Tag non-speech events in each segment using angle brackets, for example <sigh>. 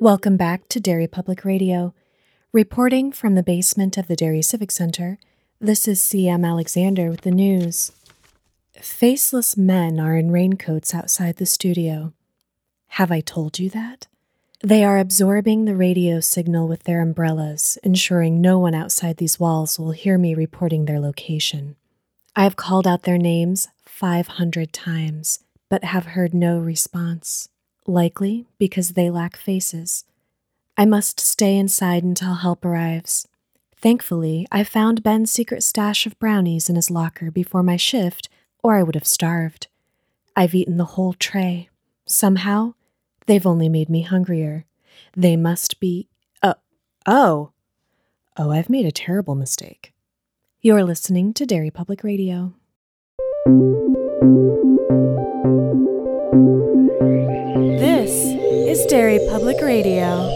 Welcome back to Derry Public Radio. Reporting from the basement of the Derry Civic Center, this is CM Alexander with the news. Faceless men are in raincoats outside the studio. Have I told you that? They are absorbing the radio signal with their umbrellas, ensuring no one outside these walls will hear me reporting their location. I have called out their names 500 times, but have heard no response likely because they lack faces. I must stay inside until help arrives. Thankfully, I found Ben's secret stash of brownies in his locker before my shift, or I would have starved. I've eaten the whole tray. Somehow, they've only made me hungrier. They must be. Uh, oh. Oh, I've made a terrible mistake. You're listening to Derry Public Radio. Public Radio.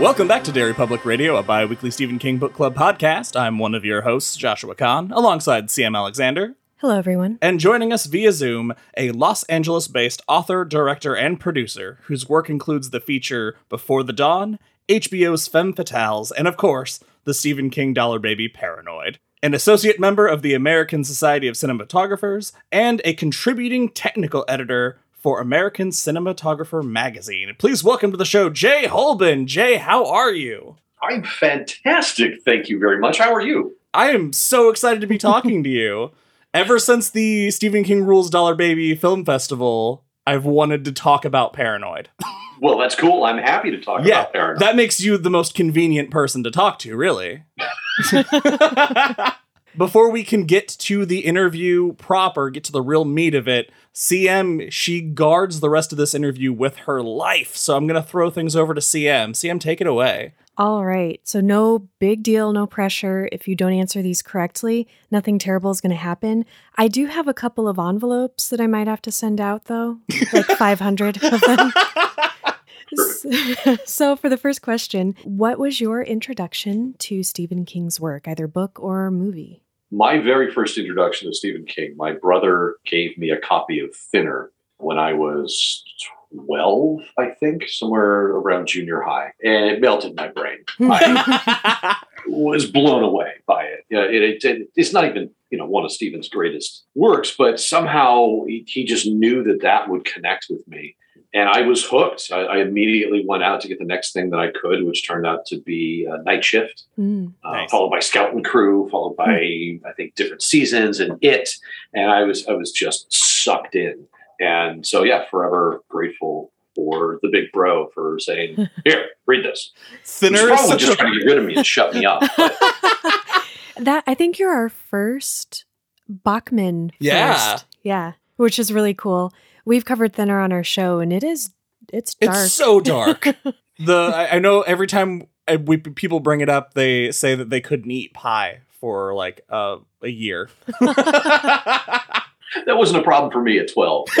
Welcome back to Derry Public Radio, a bi weekly Stephen King Book Club podcast. I'm one of your hosts, Joshua Kahn, alongside CM Alexander. Hello, everyone. And joining us via Zoom, a Los Angeles based author, director, and producer whose work includes the feature Before the Dawn, HBO's Femme Fatales, and of course, the Stephen King Dollar Baby Paranoid. An associate member of the American Society of Cinematographers, and a contributing technical editor for American Cinematographer magazine. Please welcome to the show, Jay Holben. Jay, how are you? I'm fantastic. Thank you very much. How are you? I am so excited to be talking to you. <laughs> Ever since the Stephen King Rules Dollar Baby Film Festival, I've wanted to talk about Paranoid. <laughs> Well, that's cool. I'm happy to talk yeah, about Paranoid. that makes you the most convenient person to talk to, really. <laughs> <laughs> Before we can get to the interview proper, get to the real meat of it, CM, she guards the rest of this interview with her life. So I'm going to throw things over to CM. CM, take it away. All right. So, no big deal, no pressure. If you don't answer these correctly, nothing terrible is going to happen. I do have a couple of envelopes that I might have to send out, though, like <laughs> 500 of them. <laughs> <laughs> so, for the first question, what was your introduction to Stephen King's work, either book or movie? My very first introduction to Stephen King, my brother gave me a copy of Thinner when I was 12, I think, somewhere around junior high. And it melted my brain. I <laughs> was blown away by it. Yeah, it, it. It's not even you know one of Stephen's greatest works, but somehow he, he just knew that that would connect with me. And I was hooked. I, I, immediately went out to get the next thing that I could, which turned out to be uh, Night Shift, Mm. uh, Nice. followed by Skeleton Crew, followed by I think different seasons and It. And I was I was just sucked in. And so yeah, forever grateful for the big bro for saying, <laughs> "Here, read this." He's Thinner is probably just a- trying to get rid of me and shut me up. <laughs> that I think you're our first Bachman. Yeah. first. yeah, which is really cool. We've covered Thinner on our show, and it is it's dark. It's so dark. <laughs> the I, I know every time I, we, people bring it up, they say that they couldn't eat pie for like uh, a year. <laughs> that wasn't a problem for me at twelve. <laughs>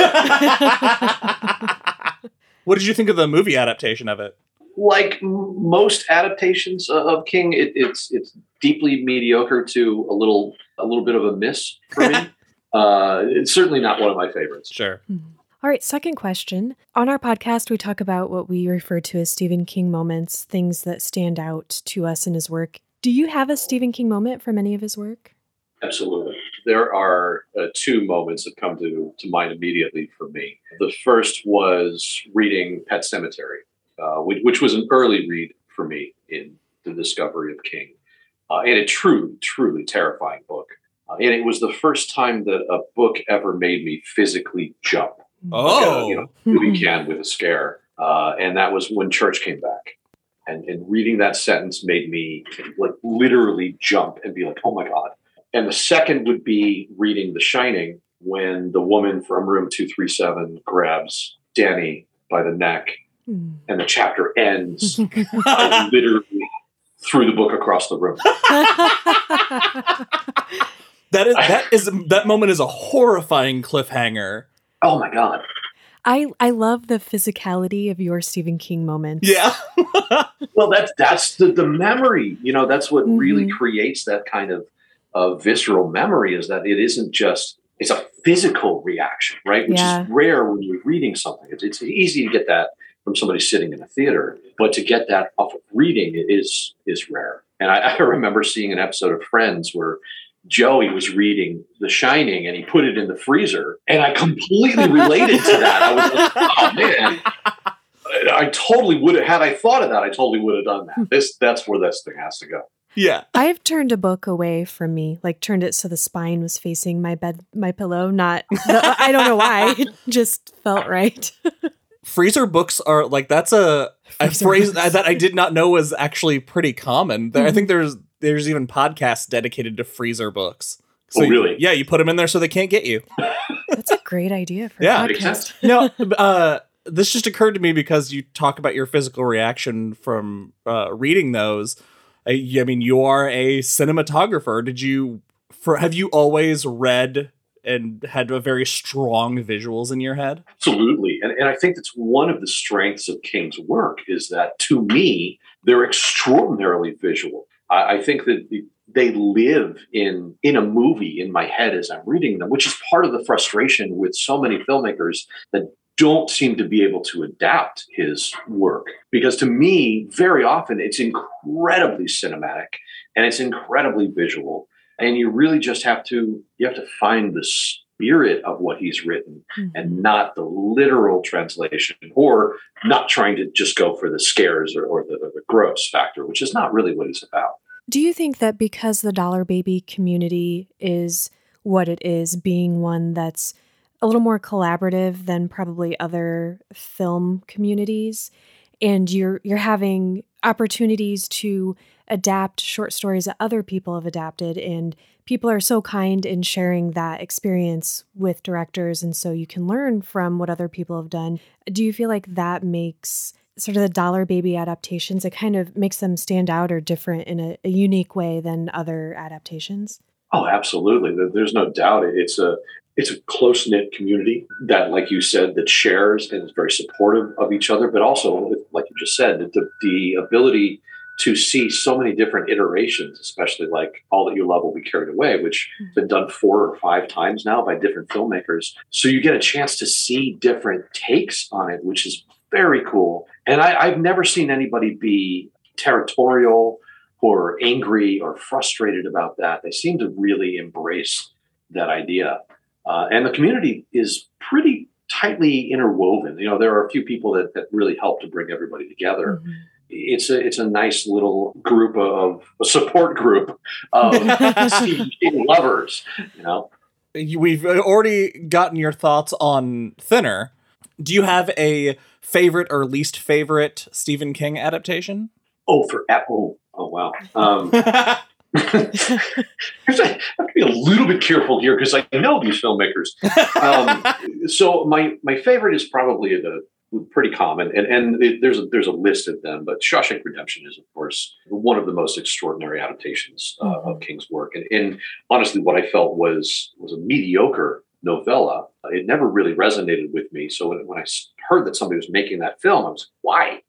what did you think of the movie adaptation of it? like m- most adaptations of King, it, it's it's deeply mediocre to a little a little bit of a miss for me. Uh, it's certainly not one of my favorites. Sure. All right, second question. On our podcast, we talk about what we refer to as Stephen King moments, things that stand out to us in his work. Do you have a Stephen King moment from any of his work? Absolutely, there are uh, two moments that come to to mind immediately for me. The first was reading Pet Sematary, uh, which, which was an early read for me in the discovery of King, uh, and a truly truly terrifying book. Uh, and it was the first time that a book ever made me physically jump. Oh, uh, you know, movie can with a scare. Uh, and that was when church came back. And, and reading that sentence made me like literally jump and be like, oh my God. And the second would be reading The Shining when the woman from room 237 grabs Danny by the neck Hmm. and the chapter ends I <laughs> literally threw the book across the room. <laughs> that is <laughs> that is that moment is a horrifying cliffhanger. Oh my God. I I love the physicality of your Stephen King moments. Yeah. <laughs> Well, that's that's the, the memory. You know, that's what really Mhm. creates that kind of uh, visceral memory. Is that it isn't just it's a physical reaction, right? Which Yeah. is rare when you're reading something. It's, it's easy to get that from somebody sitting in a theater, but to get that off of reading is is rare. And I, <laughs> I remember seeing an episode of Friends where Joey was reading The Shining and he put it in the freezer, and I completely related to that. I was like, oh man. I totally would have had I thought of that. I totally would have done that. Hmm. This that's where this thing has to go. Yeah. I've turned a book away from me, like turned it so the spine was facing my bed, my pillow. Not, the, I don't know why. It <laughs> just felt right. Freezer books are like that's a, a phrase books. that I did not know was actually pretty common. There, I think mm-hmm. there's there's even podcasts dedicated to freezer books. Oh, you- really? yeah, you put them in there so they can't get you. <laughs> That's a great idea for Yeah. a podcast. <laughs> no, uh, this just occurred to me because you talk about your physical reaction from uh, reading those. I, I mean, you are a cinematographer. Did you, for have you always read and had a very strong visuals in your head? Absolutely. And, and I think that's one of the strengths of King's work is that to me, they're extraordinarily visual. I, I think that the- they live in in a movie in my head as I'm reading them, which is part of the frustration with so many filmmakers that don't seem to be able to adapt his work. Because to me, very often it's incredibly cinematic and it's incredibly visual. And you really just have to you have to find the spirit of what he's written and mm-hmm. not the literal translation or not trying to just go for the scares or, or the, the gross factor, which is not really what he's about. Do you think that because the Dollar Baby community is what it is, being one that's a little more collaborative than probably other film communities, and you're you're having opportunities to adapt short stories that other people have adapted, and people are so kind in sharing that experience with directors, and so you can learn from what other people have done. Do you feel like that makes sort of the dollar baby adaptations it kind of makes them stand out or different in a, a unique way than other adaptations Oh, absolutely. There's no doubt. It's a it's a close knit community that, like you said, that shares and is very supportive of each other. But also, like you just said, the, the ability to see so many different iterations, especially like All That You Love Will Be Carried Away, which has been done four or five times now by different filmmakers. So you get a chance to see different takes on it, which is very cool. And I, I've never seen anybody be territorial or angry or frustrated about that. They seem to really embrace that idea. Uh, and the community is pretty tightly interwoven. You know, there are a few people that, that really help to bring everybody together. Mhm. It's a it's a nice little group of a support group of <laughs> Stephen King lovers. You know, We've already gotten your thoughts on Thinner. Do you have a favorite or least favorite Stephen King adaptation? oh for oh oh wow. Um, <laughs> <laughs> I have to be a little bit careful here because I know these filmmakers. Um, so my my favorite is probably the pretty common, and and it, there's a, there's a list of them, but Shawshank Redemption is of course one of the most extraordinary adaptations uh, of King's work, and, and honestly, what I felt was was a mediocre novella. It never really resonated with me. So when, I heard that somebody was making that film, I was why?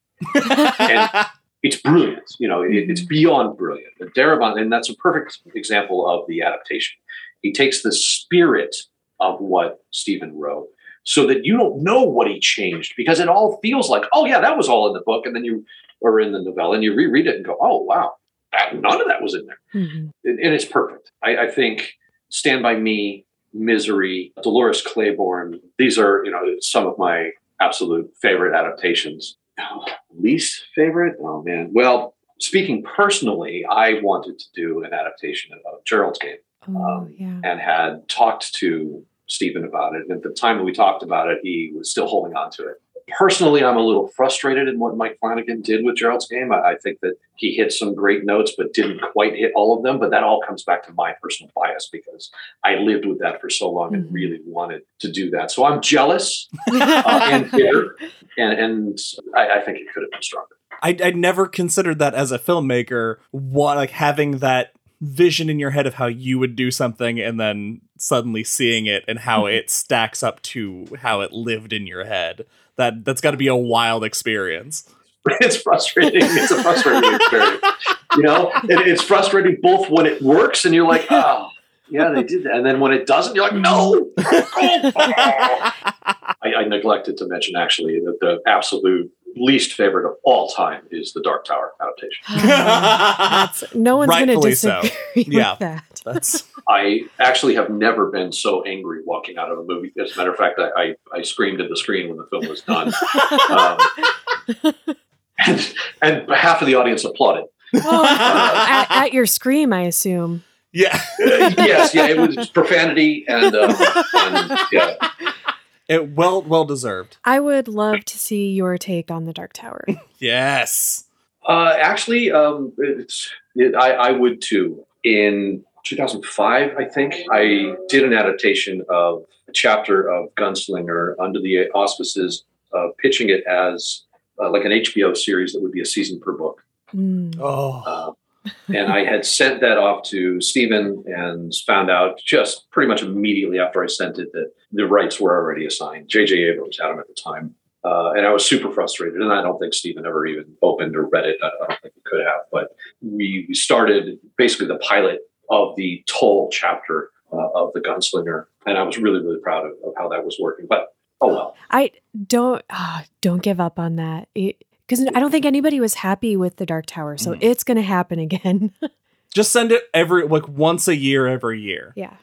And it's brilliant. You know, it, it's beyond brilliant. And Darabont, and that's a perfect example of the adaptation. He takes the spirit of what Stephen wrote so that you don't know what he changed because it all feels like, oh, yeah, that was all in the book. And then you, are in the novella, and you reread it and go, oh, wow, that, none of that was in there. Mhm. And, and it's perfect. I, I think Stand By Me, Misery, Dolores Claiborne, these are, you know, some of my absolute favorite adaptations. <sighs> Least favorite? Oh man. Well, speaking personally, I wanted to do an adaptation of Gerald's Game oh Um, yeah and had talked to Stephen about it. And at the time that we talked about it, he was still holding on to it. Personally, I'm a little frustrated in what Mike Flanagan did with Gerald's Game. I, I think that he hit some great notes, but didn't quite hit all of them. But that all comes back to my personal bias because I lived with that for so long and Mhm. really wanted to do that. So I'm jealous <laughs> uh, and bitter, and, and I, I think it could have been stronger. I I never considered that as a filmmaker, what like having that vision in your head of how you would do something and then suddenly seeing it and how mm-hmm. it stacks up to how it lived in your head. That that's got to be a wild experience. <laughs> it's frustrating. It's a frustrating experience. You know, it, it's frustrating both when it works and you're like, oh, yeah, they did that. And then when it doesn't, you're like, no. <laughs> I, I neglected to mention actually that the absolute least favorite of all time is the Dark Tower adaptation. <laughs> That's, no one's going to Rightfully so. disagree Yeah. with that. That's <laughs> I actually have never been so angry walking out of a movie. As a matter of fact, I, I, I screamed at the screen when the film was done. um, <laughs> and, and half of the audience applauded. Oh, at, at your scream, I assume. yeah. Uh, yes, yeah, it was profanity and, um, and yeah. It well well deserved. I would love to see your take on the Dark Tower. <laughs> Yes. Uh, actually, um, it's, it, I, I would too. In 2005, I think, I did an adaptation of a chapter of Gunslinger under the auspices of pitching it as uh, like an HBO series that would be a season per book. Mm. Oh. Uh, and I had sent that off to Stephen and found out just pretty much immediately after I sent it that the rights were already assigned. J.J. Abrams had them at the time. Uh, and I was super frustrated. And I don't think Stephen ever even opened or read it. I don't think he could have. But we started basically the pilot of the Tull chapter uh, of The Gunslinger. And I was really, really proud of, of how that was working. But oh well. I don't ah, don't give up on that because I don't think anybody was happy with the Dark Tower, so Mm. it's going to happen again. <laughs> Just send it every like once a year every year. yeah.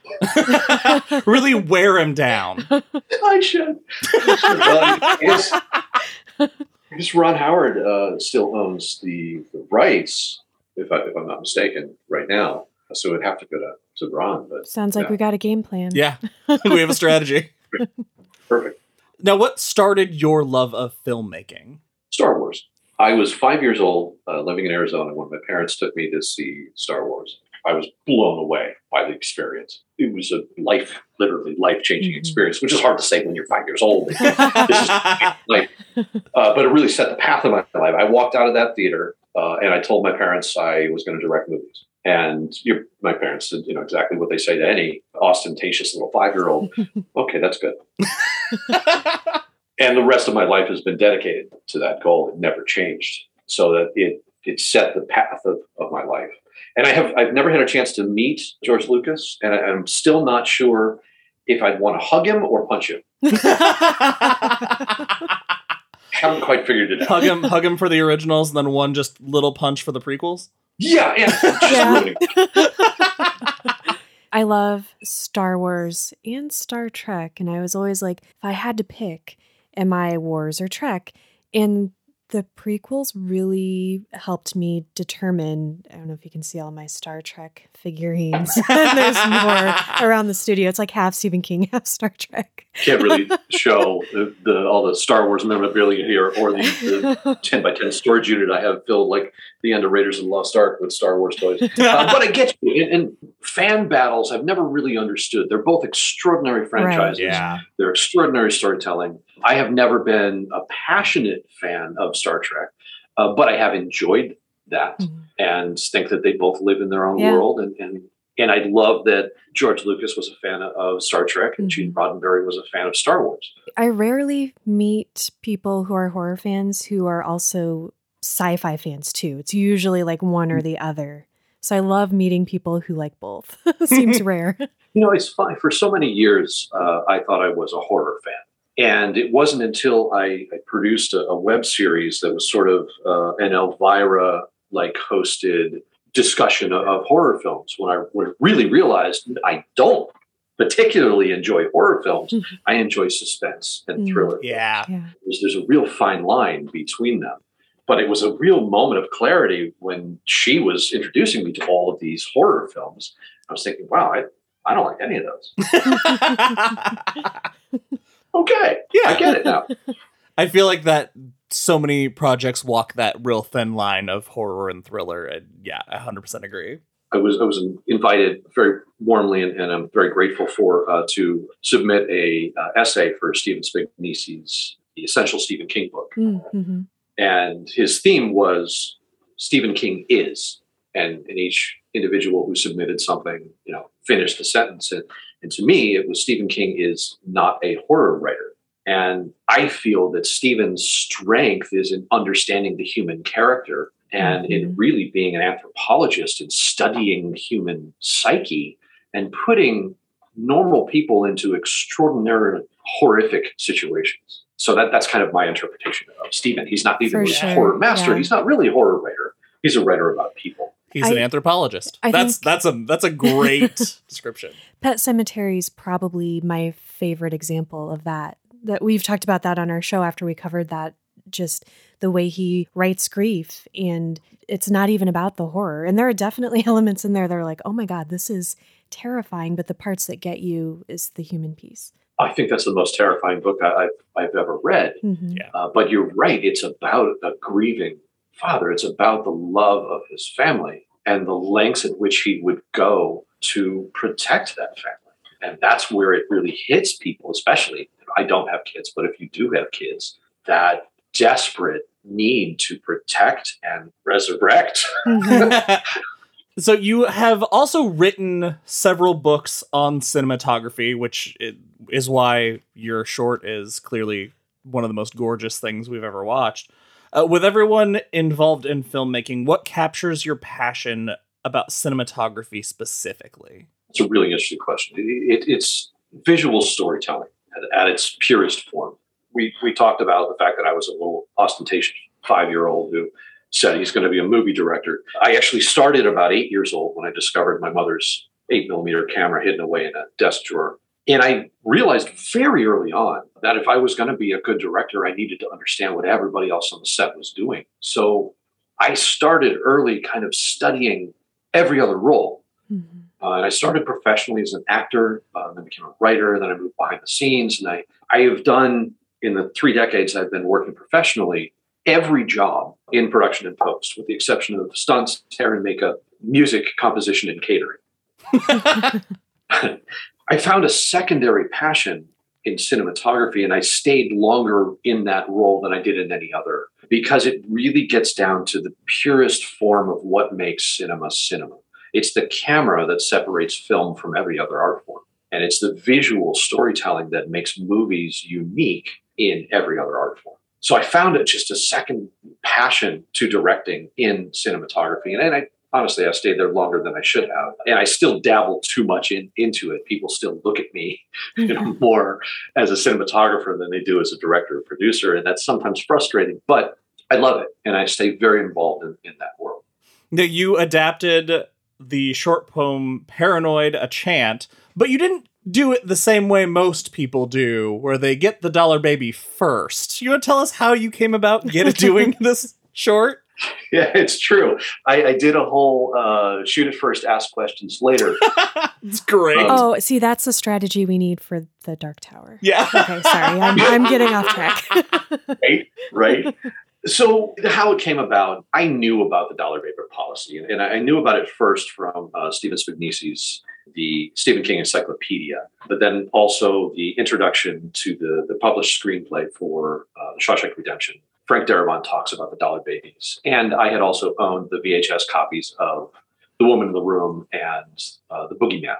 <laughs> really wear him down. <laughs> I should. I should. Guess, I guess Ron Howard uh, still owns the, the rights, if, I, if I'm not mistaken, right now. So it'd have to go to, to Ron, but Sounds like Yeah. we got a game plan. Yeah. we have a strategy. perfect. Now, what started your love of filmmaking? Star Wars. I was five years old, uh, living in Arizona, when my parents took me to see Star Wars. I was blown away by the experience. It was a life, literally life changing Mhm. experience, which is hard to say when you're five years old. <laughs> this is like, uh, but it really set the path of my life. I walked out of that theater uh, and I told my parents I was going to direct movies. And my parents did, you know, exactly what they say to any ostentatious little five year old. <laughs> okay, that's good. <laughs> And the rest of my life has been dedicated to that goal. It never changed. So that it it set the path of, of my life. And I have I've never had a chance to meet George Lucas, and I, I'm still not sure if I'd want to hug him or punch him. <laughs> Haven't quite figured it out. hug him, hug him for the originals, and then one just little punch for the prequels. Yeah, and just <laughs> Yeah. <laughs> I love Star Wars and Star Trek, and I was always like, if I had to pick, am I Wars or Trek? And the prequels really helped me determine. I don't know if you can see all my Star Trek figurines. <laughs> There's more around the studio. It's like half Stephen King, <laughs> half Star Trek. Can't really <laughs> show the, the all the Star Wars memorabilia here or the, the 10 by 10 storage unit I have filled like the end of Raiders of the Lost Ark with Star Wars toys. Uh, but I get you. And, and fan battles I've never really understood. They're both extraordinary franchises. Yeah. They're extraordinary storytelling. I have never been a passionate fan of Star Trek, uh, but I have enjoyed that Mhm. and think that they both live in their own Yeah. world. And, and and I love that George Lucas was a fan of Star Trek and Gene Mhm. Roddenberry was a fan of Star Wars. I rarely meet people who are horror fans who are also sci-fi fans too. It's usually like one or the other. So I love meeting people who like both. <laughs> <laughs> Seems rare. You know, it's funny. For so many years, uh, I thought I was a horror fan. And it wasn't until I, I produced a, a web series that was sort of uh, an Elvira like hosted discussion of, of horror films when I re- really realized I don't particularly enjoy horror films. Mhm. I enjoy suspense and Mm. thriller. Yeah. Yeah. there's, there's a real fine line between them. But it was a real moment of clarity when she was introducing me to all of these horror films. I was thinking, wow, I, I don't like any of those. <laughs> <laughs> Okay, yeah. I get it now. <laughs> I feel like that so many projects walk that real thin line of horror and thriller. And yeah, I 100% agree. I was I was invited very warmly, and, and I'm very grateful for uh, to submit a uh, essay for Stephen Spignesi's The Essential Stephen King book. Mm-hmm. and his theme was Stephen King is, and, and each individual who submitted something, you know, finished the sentence. And, and to me, it was Stephen King is not a horror writer. And I feel that Stephen's strength is in understanding the human character and in Mhm. really being an anthropologist and studying human psyche and putting normal people into extraordinary horrific situations. So that, that's kind of my interpretation of Stephen. He's not even a sure, horror master. yeah. He's not really a horror writer. He's a writer about people. He's an anthropologist. I that's that's a that's a great <laughs> description. Pet Sematary is probably my favorite example of that. That we've talked about that on our show after we covered that. Just the way he writes grief, and it's not even about the horror. And there are definitely <laughs> elements in there that are like, oh my god, this is terrifying. But the parts that get you is the human piece. I think that's the most terrifying book I, I've, I've ever read. Mhm. Yeah. Uh, but you're right. It's about a grieving father. It's about the love of his family and the lengths at which he would go to protect that family. And that's where it really hits people, especially. I don't have kids, but if you do have kids, that desperate need to protect and resurrect. <laughs> So you have also written several books on cinematography, which is why your short is clearly one of the most gorgeous things we've ever watched. Uh, with everyone involved in filmmaking, what captures your passion about cinematography specifically? It's a really interesting question. It, it, it's visual storytelling at, at its purest form. We, we talked about the fact that I was a little ostentatious five year old who said he's going to be a movie director. I actually started about eight years old when I discovered my mother's eight millimeter camera hidden away in a desk drawer. And I realized very early on that if I was going to be a good director, I needed to understand what everybody else on the set was doing. So I started early kind of studying every other role. Mhm. Uh, and I started professionally as an actor, uh, then became a writer, then I moved behind the scenes. And I, I have done, in the three decades I've been working professionally, every job in production and post, with the exception of stunts, hair and makeup, music, composition, and catering. <laughs> <laughs> I found a secondary passion in cinematography, and I stayed longer in that role than I did in any other because it really gets down to the purest form of what makes cinema cinema. It's the camera that separates film from every other art form. And it's the visual storytelling that makes movies unique in every other art form. So I found it just a second passion to directing in cinematography. And, I honestly, I stayed there longer than I should have. And I still dabble too much in, into it. People still look at me <laughs> you know, more as a cinematographer than they do as a director or producer. And that's sometimes frustrating, but I love it. And I stay very involved in, in that world. Now, you adapted the short poem Paranoid, a chant, but you didn't do it the same way most people do, where they get the dollar baby first. You want to tell us how you came about <laughs> get doing this short? <laughs> Yeah, it's true. I, I did a whole uh, shoot it first, ask questions later. <laughs> It's great. Um, Oh, see, that's the strategy we need for the Dark Tower. yeah. Okay, sorry, I'm, <laughs> I'm getting off track. right? Right. So how it came about, I knew about the dollar baby policy, and I knew about it first from uh, Stephen Spignesi's the Stephen King Encyclopedia, but then also the introduction to the, the published screenplay for uh, Shawshank Redemption. Frank Darabont talks about the dollar babies, and I had also owned the VHS copies of The Woman in the Room and uh, The Boogeyman.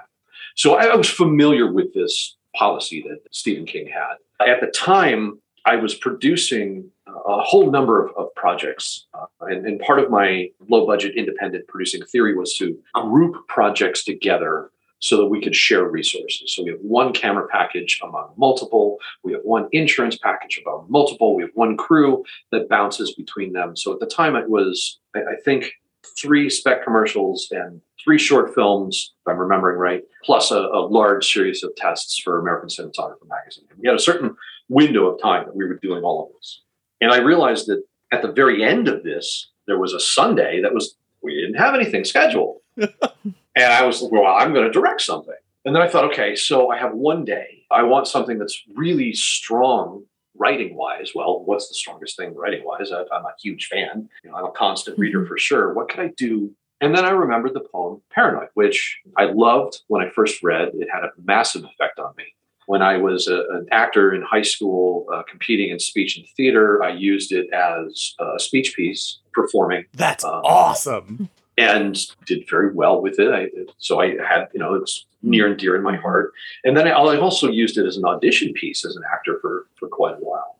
So I, was familiar with this policy that Stephen King had. At the time, I was producing a whole number of, of projects. Uh, and, and part of my low budget independent producing theory was to group projects together so that we could share resources. So we have one camera package among multiple, we have one insurance package among multiple, we have one crew that bounces between them. So at the time, it was, I, think, three spec commercials and three short films, if I'm remembering right, plus a, a large series of tests for American Cinematographer magazine. We had a certain window of time that we were doing all of this. And I realized that at the very end of this, there was a Sunday that was, we didn't have anything scheduled. <laughs> and I was like, well, I'm going to direct something. And then I thought, okay, so I have one day. I want something that's really strong writing wise. Well, what's the strongest thing writing wise? I'm a huge fan. You know, I'm a constant reader for sure. What could I do? And then I remembered the poem Paranoid, which I loved when I first read. It had a massive effect on me when I was a, an actor in high school uh, competing in speech and theater, I used it as a speech piece performing That's Um, awesome. And did very well with it. I, so I had, you know, it's near and dear in my heart. And then I, I've also used it as an audition piece as an actor for, for quite a while.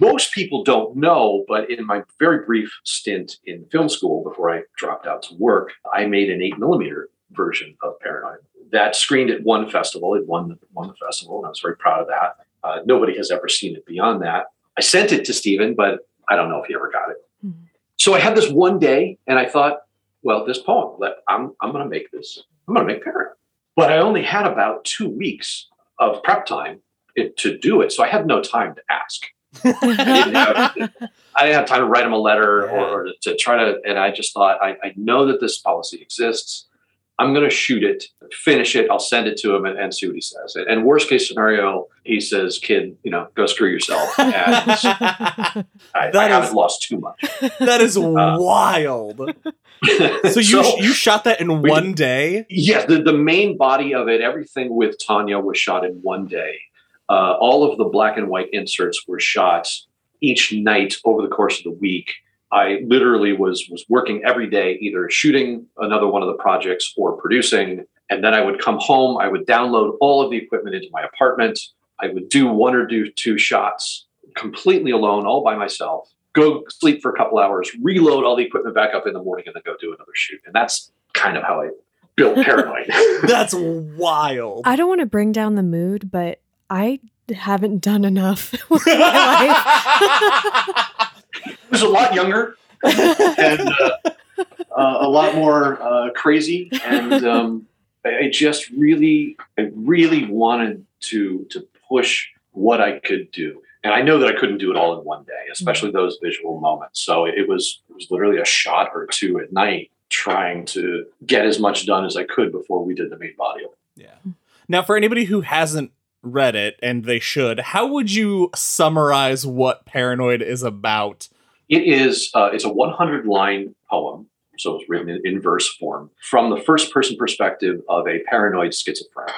Most people don't know, but in my very brief stint in film school before I dropped out to work, I made an eight millimeter version of Paranoid. That screened at one festival. It won, won the festival, and I was very proud of that. Uh, nobody has ever seen it beyond that. I sent it to Stephen, but I don't know if he ever got it. Mm-hmm. So I had this one day, and I thought, well, this poem, I'm, I'm going to make this. I'm going to make Paranoid. But I only had about two weeks of prep time to do it, so I had no time to ask. I, didn't have, I, didn't have, time to write him a letter yeah. or, to try to. And I just thought, I, I know that this policy exists. I'm going to shoot it, finish it. I'll send it to him and, and, see what he says. And worst case scenario, he says, "Kid, you know, go screw yourself." <laughs> And I, I haven't lost too much. <laughs> That is uh, wild. <laughs> so you so, you shot that in we, one day? Yes, the, the main body of it, everything with Tanya was shot in one day. Uh, all of the black and white inserts were shot each night over the course of the week. I literally was was working every day, either shooting another one of the projects or producing. And then I would come home. I would download all of the equipment into my apartment. I would do one or do two shots completely alone, all by myself. Go sleep for a couple hours, reload all the equipment back up in the morning, and then go do another shoot. And that's kind of how I built <laughs> Paranoid. <laughs> that's <laughs> wild. I don't want to bring down the mood, but I haven't done enough with my life. I was a lot younger and uh, uh, a lot more uh, crazy, and um, I just really, I really wanted to to push what I could do. And I know that I couldn't do it all in one day, especially those visual moments. So it was it was literally a shot or two at night trying to get as much done as I could before we did the main body of it. Yeah. Now, for anybody who hasn't read it, and they should, how would you summarize what Paranoid is about? It is uh, it's a 100 line poem, so it's written in, in verse form from the first person perspective of a paranoid schizophrenic,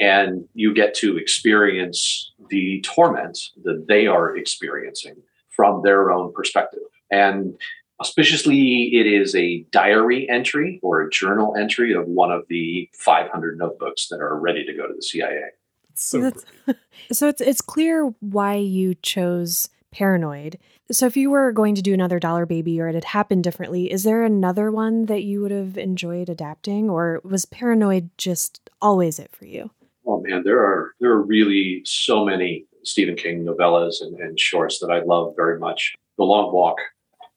and you get to experience the torment that they are experiencing from their own perspective. And auspiciously, it is a diary entry or a journal entry of one of the 500 notebooks that are ready to go to the CIA so <laughs> so it's it's clear why you chose paranoid. So if you were going to do another dollar baby or it had happened differently, is there another one that you would have enjoyed adapting or was paranoid just always it for you? Oh man, there are there are really so many Stephen King novellas and, and shorts that I love very much. The Long Walk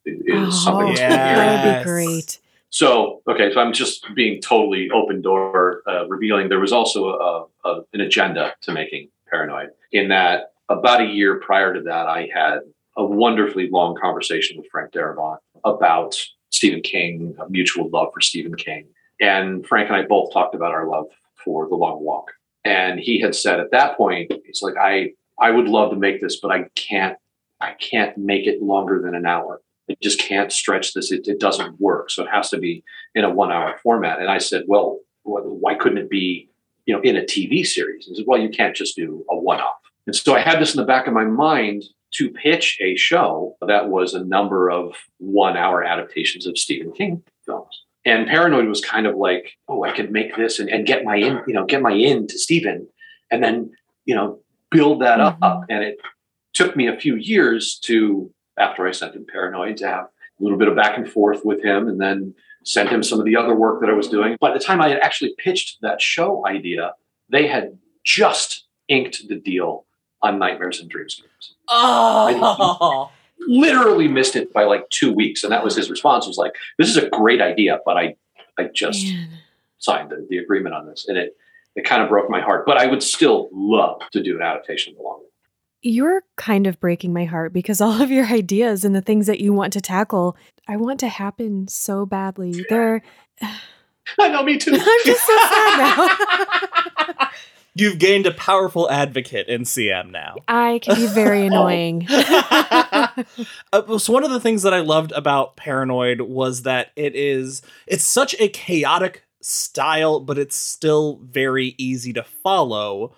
is oh, something yes. that would be great. So, okay, so I'm just being totally open door, uh, revealing there was also a, a, an agenda to making Paranoid. In that, about a year prior to that, I had a wonderfully long conversation with Frank Darabont about Stephen King, a mutual love for Stephen King. And Frank and I both talked about our love for The Long Walk. And he had said at that point, he's like, I, I would love to make this, but I can't, I can't make it longer than an hour. I just can't stretch this. It, it doesn't work. So it has to be in a one hour format. And I said, well, why couldn't it be, you know, in a TV series? He said, well, you can't just do a one off. And so I had this in the back of my mind to pitch a show that was a number of one hour adaptations of Stephen King films. And Paranoid was kind of like, oh, I could make this and, and get my in, you know, get my in to Stephen and then, you know, build that mm-hmm. up. And it took me a few years to after I sent him Paranoid to have a little bit of back and forth with him and then sent him some of the other work that I was doing. By the time I had actually pitched that show idea, they had just inked the deal on Nightmares and Dreamscapes. Oh. Literally missed it by like two weeks. And that was his response was like, this is a great idea, but I, I just Man. signed the, the agreement on this. And it, it kind of broke my heart, but I would still love to do an adaptation along with you're kind of breaking my heart because all of your ideas and the things that you want to tackle, I want to happen so badly. They're. I know, me too. <laughs> I'm just so sad now. <laughs> <laughs> You've gained a powerful advocate in CM now. I can be very <laughs> annoying. <laughs> uh, so one of the things that I loved about Paranoid was that it is it's such a chaotic style, but it's still very easy to follow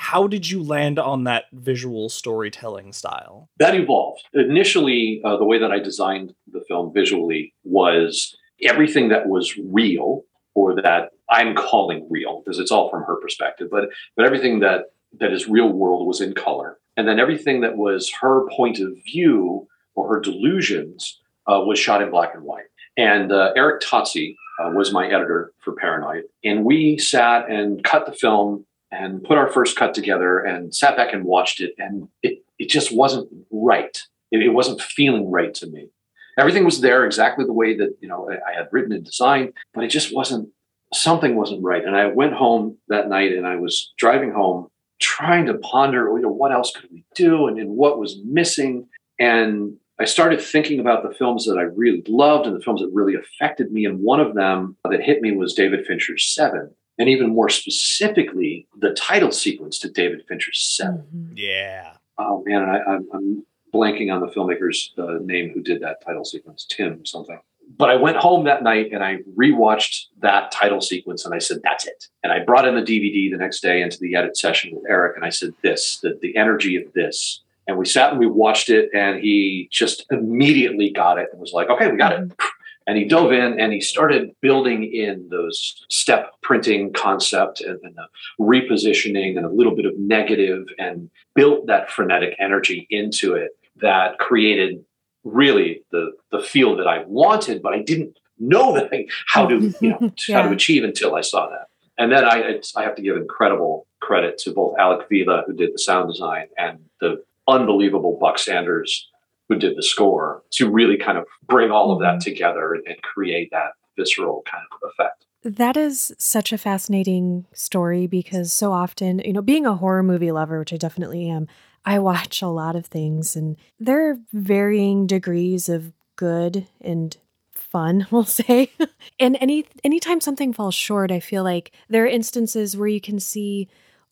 how did you land on that visual storytelling style? That evolved. Initially, uh, the way that I designed the film visually was everything that was real or that I'm calling real because it's all from her perspective, but but everything that that is real world was in color, and then everything that was her point of view or her delusions uh, was shot in black and white. And uh, Eric Totsi uh, was my editor for Paranoid, and we sat and cut the film and put our first cut together and sat back and watched it, and it it just wasn't right. It, it wasn't feeling right to me. Everything was there exactly the way that you know I, I had written and designed, but it just wasn't. Something wasn't right, and I went home that night, and I was driving home trying to ponder, you know, what else could we do, and, and what was missing, and I started thinking about the films that I really loved and the films that really affected me. And one of them that hit me was David Fincher's Seven. And even more specifically, the title sequence to David Fincher's 7 Mhm. Yeah. Oh man, I, I'm, I'm blanking on the filmmaker's uh, name who did that title sequence, Tim something. But I went home that night and I rewatched that title sequence and I said, that's it. And I brought in the DVD the next day into the edit session with Eric and I said, this, the, the energy of this. And we sat and we watched it and he just immediately got it and was like, okay, we got it. Mm-hmm. And he dove in and he started building in those step printing concept and, and the repositioning and a little bit of negative and built that frenetic energy into it that created really the the feel that I wanted, but I didn't know that I, how to you know <laughs> how to achieve until I saw that. And then I it's, I have to give incredible credit to both Alec Vila who did the sound design and the unbelievable Buck Sanders who did the score to really kind of bring all of that mm-hmm. together and, and create that visceral kind of effect. That is such a fascinating story because so often, you know, being a horror movie lover, which I definitely am, I watch a lot of things and there are varying degrees of good and fun, <laughs> we'll say. and any anytime something falls short, I feel like there are instances where you can see,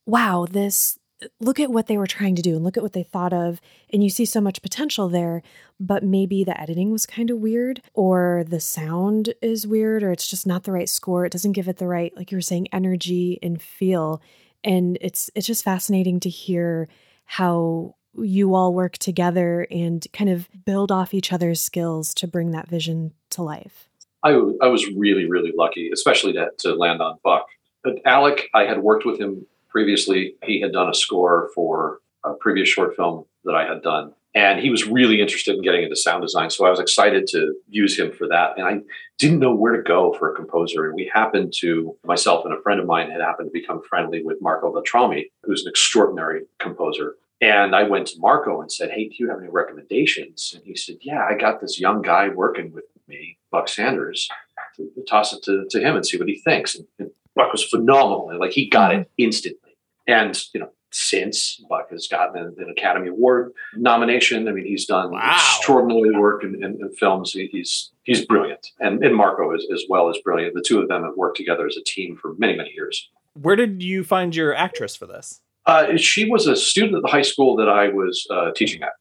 wow, this look at what they were trying to do and look at what they thought of and you see so much potential there but maybe the editing was kind of weird or the sound is weird or it's just not the right score it doesn't give it the right like you were saying energy and feel and it's it's just fascinating to hear how you all work together and kind of build off each other's skills to bring that vision to life I, w- I was really, really lucky, especially to, to land on Buck. But Alec, I had worked with him previously. He had done a score for a previous short film that I had done. And he was really interested in getting into sound design. So I was excited to use him for that. And I didn't know where to go for a composer. And we happened to, myself and a friend of mine had happened to become friendly with Marco Beltrami, who's an extraordinary composer. And I went to Marco and said, Hey, do you have any recommendations? And he said, Yeah, I got this young guy working with me, Buck Sanders. to Toss it to, to him and see what he thinks. And, and Buck was phenomenal. And like he got it mm-hmm. instantly. And, you know, since Buck has gotten an, an Academy Award nomination, I mean, he's done Wow. extraordinary work in, in, in films. He, he's he's brilliant. And, and Marco is as well as brilliant. The two of them have worked together as a team for many, many years. Where did you find your actress for this? Uh, she was a student at the high school that I was uh, teaching at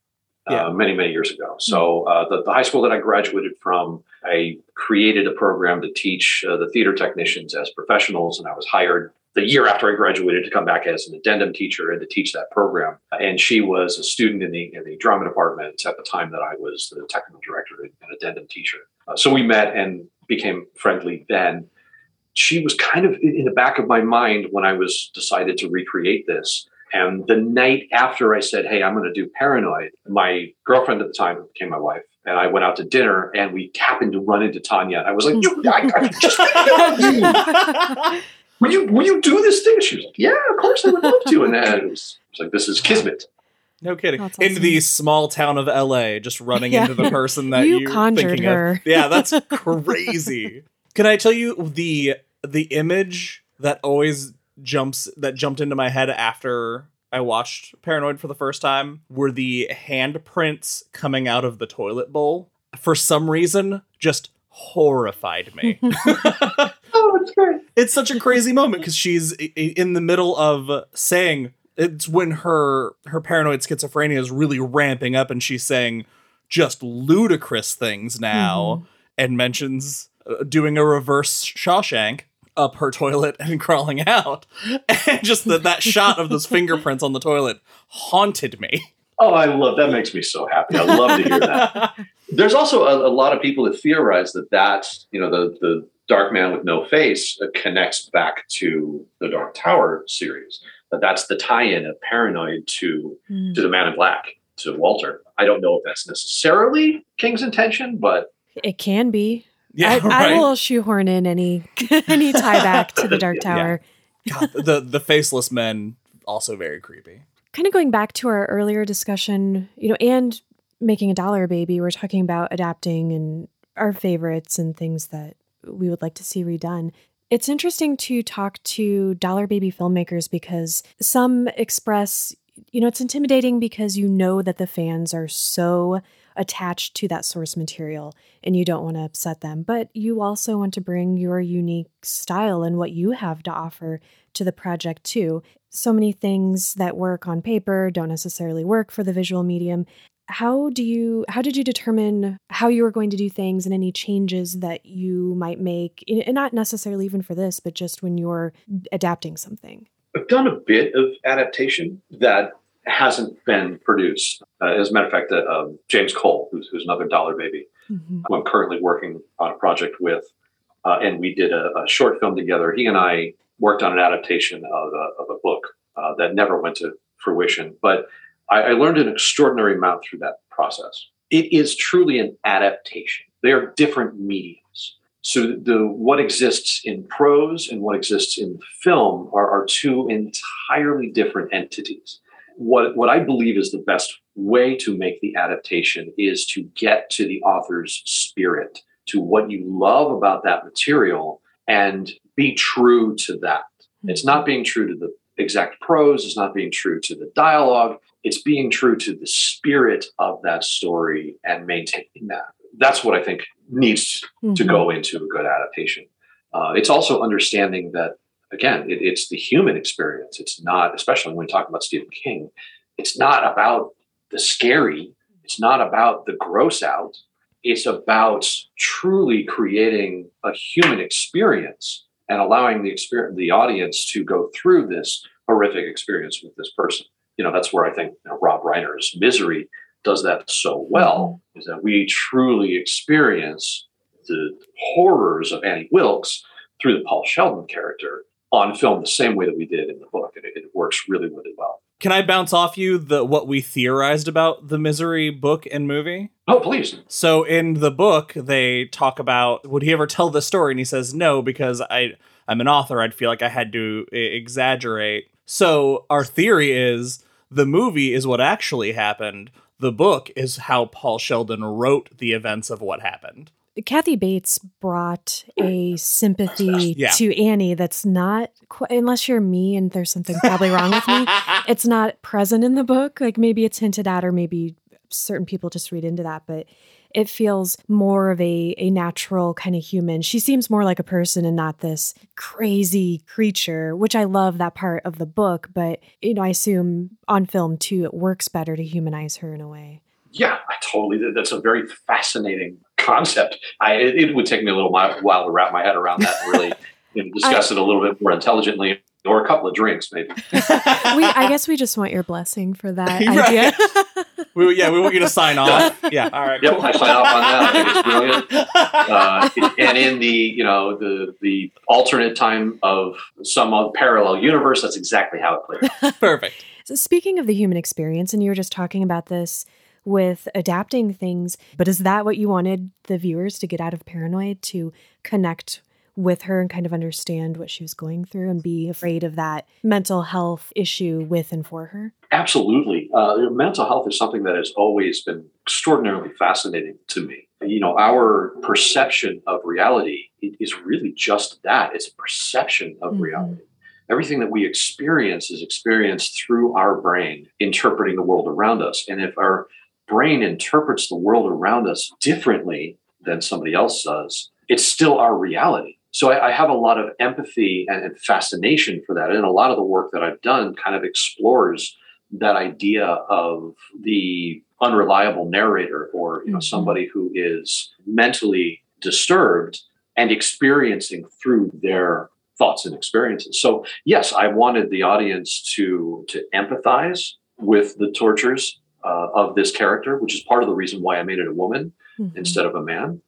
uh, many, many years ago. So uh, the, the high school that I graduated from, I created a program to teach uh, the theater technicians as professionals, and I was hired the year after I graduated to come back as an addendum teacher and to teach that program. And she was a student in the in the drama department at the time that I was the technical director and addendum teacher. Uh, so we met and became friendly then she was kind of in in the back of my mind when I was decided to recreate this. And the night after I said, Hey, I'm going to do Paranoid, my girlfriend at the time became my wife and I went out to dinner and we happened to run into Tanya. And I was like, you, I, I just <laughs> <laughs> <laughs> will you, will you do this thing? She was like, Yeah, of course I would love to. And then <laughs> it was, it was like, This is Kismet. No kidding. That's In the small town of LA, just running Yeah. into the person that <laughs> You you conjured thinking her. Of. Yeah, that's <laughs> crazy. Can I tell you the the image that always jumps that jumped into my head after I watched Paranoid for the first time were the handprints coming out of the toilet bowl. For some reason, just horrified me. It's great. it's such a crazy moment because she's i- i- in the middle of saying it's when her her paranoid schizophrenia is really ramping up and she's saying just ludicrous things now and mentions uh, doing a reverse Shawshank up her toilet and <laughs> crawling out and just that that shot of those fingerprints on the toilet haunted me Oh, I love that. Makes me so happy. I love to hear that. <laughs> There's also a, a lot of people that theorize that that's you know the the Dark Man with No Face uh, connects back to the Dark Tower series. That that's the tie-in of Paranoid to Mm. to the Man in Black to Walter. I don't know if that's necessarily King's intention, but It can be. Yeah, I, right. I will shoehorn in any <laughs> any tie back to the Dark <laughs> Tower. God, the the faceless men also very creepy. Kind of going back to our earlier discussion, you know, and making a dollar baby, we're talking about adapting and our favorites and things that we would like to see redone. It's interesting to talk to dollar baby filmmakers because some express, you know, it's intimidating because you know that the fans are so attached to that source material and you don't want to upset them, but you also want to bring your unique style and what you have to offer to the project too. So many things that work on paper don't necessarily work for the visual medium. How do you how did you determine how you were going to do things and any changes that you might make and not necessarily even for this but just when you're adapting something? I've done a bit of adaptation that hasn't been produced. Uh, as a matter of fact, uh, um, James Cole, who's, who's another dollar baby, Mm-hmm. who I'm currently working on a project with, uh, and we did a, a, short film together. He and I worked on an adaptation of a, of a book uh, that never went to fruition, but I, I learned an extraordinary amount through that process. It is truly an adaptation. They are different mediums. So the what exists in prose and what exists in film are, are two entirely different entities. What what I believe is the best way to make the adaptation is to get to the author's spirit, to what you love about that material, and be true to that. It's hmm. not being true to the exact prose, it's not being true to the dialogue, it's being true to the spirit of that story and maintaining that. That's what I think needs Mm-hmm. to go into a good adaptation. Uh, it's also understanding that, again, it, it's the human experience. It's not, especially when we talk about Stephen King, it's not about the scary, it's not about the gross out. It's about truly creating a human experience and allowing the experience, the audience to go through this horrific experience with this person. You know, that's where I think you know, Rob Reiner's Misery does that so well, mm-hmm. is that we truly experience the horrors of Annie Wilkes through the Paul Sheldon character on film the same way that we did in the book. And it, it works really, really well. Can I bounce off you the what we theorized about the Misery book and movie? Oh, please. So in the book, they talk about would he ever tell the story, and he says no because I I'm an author. I'd feel like I had to exaggerate. So our theory is the movie is what actually happened. The book is how Paul Sheldon wrote the events of what happened. Kathy Bates brought a sympathy Yeah. to Annie that's not qu- unless you're me and there's something probably wrong with me. <laughs> It's not present in the book. Like maybe it's hinted at, or maybe certain people just read into that, but it feels more of a a natural kind of human. She seems more like a person and not this crazy creature, which I love that part of the book. But you know, I assume on film too, it works better to humanize her in a way. Yeah, I totally. That's a very fascinating concept. I it, it would take me a little while, while to wrap my head around that and really you know, <laughs> discuss it a little bit more intelligently, or a couple of drinks maybe. <laughs> we, I guess we just want your blessing for that <laughs> Right. idea. We, yeah, we want you to sign off. <laughs> Yeah, all right. Yep, cool. I sign off on that. I think it's brilliant. Uh, and in the you know the the alternate time of some other parallel universe, that's exactly how it plays. out. Perfect. So speaking of the human experience, and you were just talking about this with adapting things, but is that what you wanted the viewers to get out of Paranoid to connect with her and kind of understand what she was going through and be afraid of that mental health issue with and for her? Absolutely. Uh, mental health is something that has always been extraordinarily fascinating to me. You know, our perception of reality is really just that it's a perception of Mhm. reality. Everything that we experience is experienced through our brain interpreting the world around us. And if our brain interprets the world around us differently than somebody else does, it's still our reality. So I, I have a lot of empathy and, and fascination for that. And a lot of the work that I've done kind of explores that idea of the unreliable narrator or you know Mhm. somebody who is mentally disturbed and experiencing through their thoughts and experiences so yes i wanted the audience to to empathize with the tortures uh, of this character which is part of the reason why i made it a woman Mhm. instead of a man